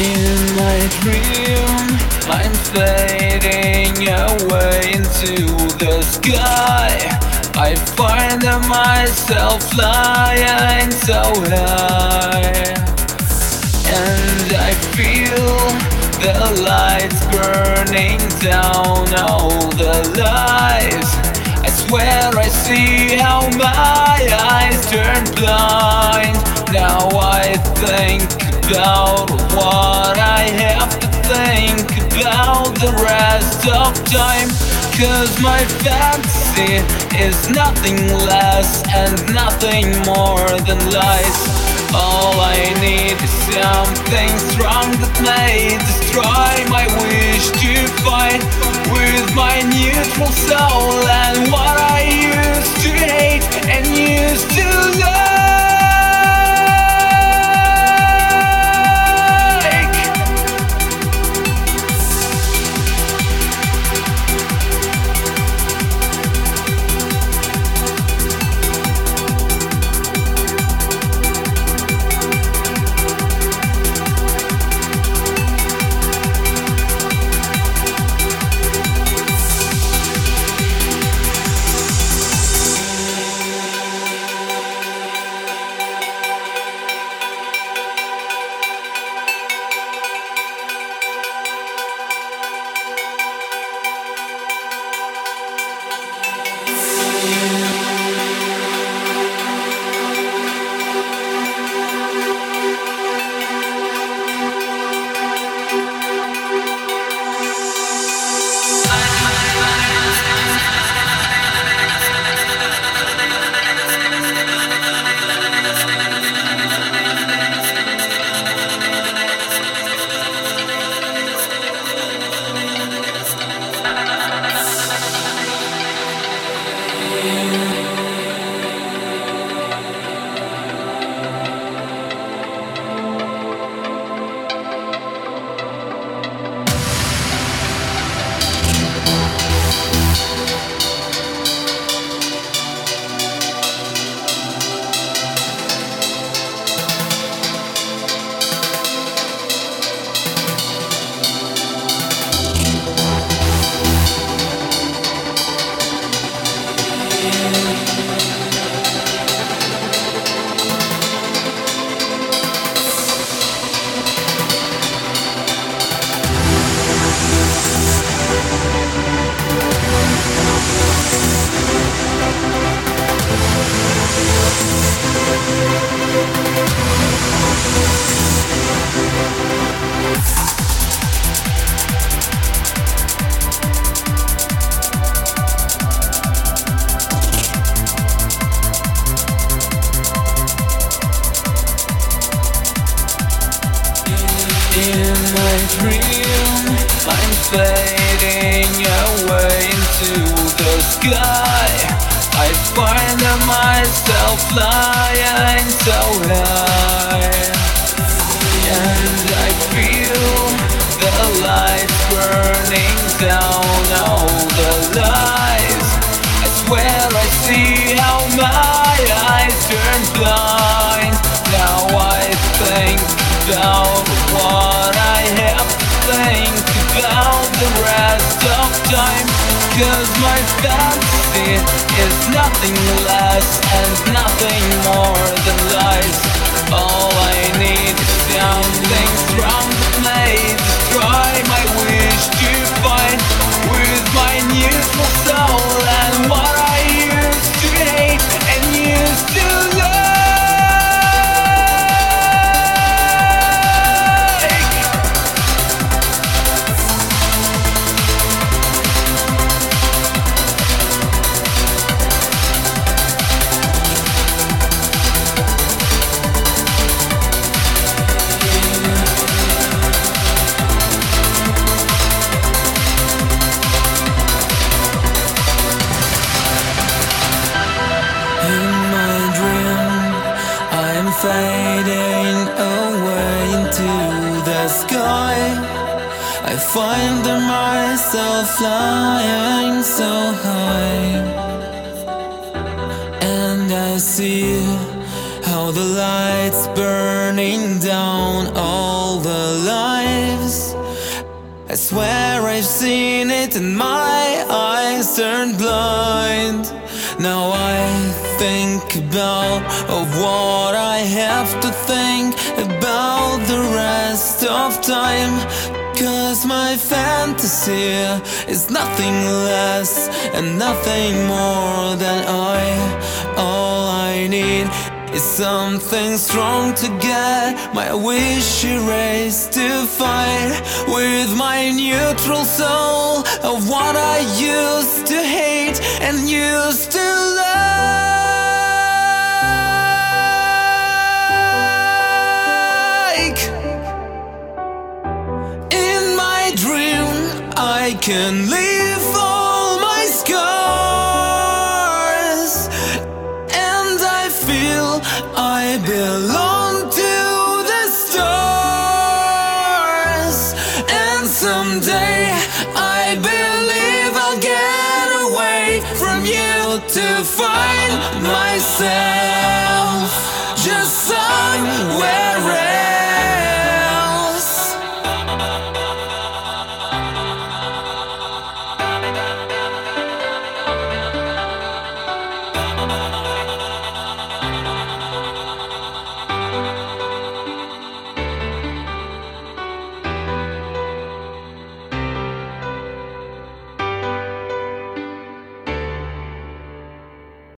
In my dream, I'm fading away into the sky. I find myself flying so high, and I feel the lights burning down all the lies. I swear I see how my eyes turn blind. Now I think about what I have to think about the rest of time. Cause my fantasy is nothing less and nothing more than lies. All I need is something strong that may destroy my wish to fight with my neutral soul and what I used to hate and used to love. My dream, I'm fading away into the sky. I find myself flying so high, and I feel the lights burning down all the lies. Time. Cause my fantasy is nothing less and nothing more than lies. All I need is something strong that may destroy my wish to fading away into the sky. I find myself flying so high, and I see how the lights burning down all the lives. I swear I've seen it and my eyes turned blind. Now I think about of what I have to think about the rest of time. Cause my fantasy is nothing less and nothing more than I. All I need is something strong to get my wish erased to fight with my neutral soul of what I used to hate and used to like. In my dream, I can leave all my scars, and I feel I belong to the stars. And someday, I to find myself just somewhere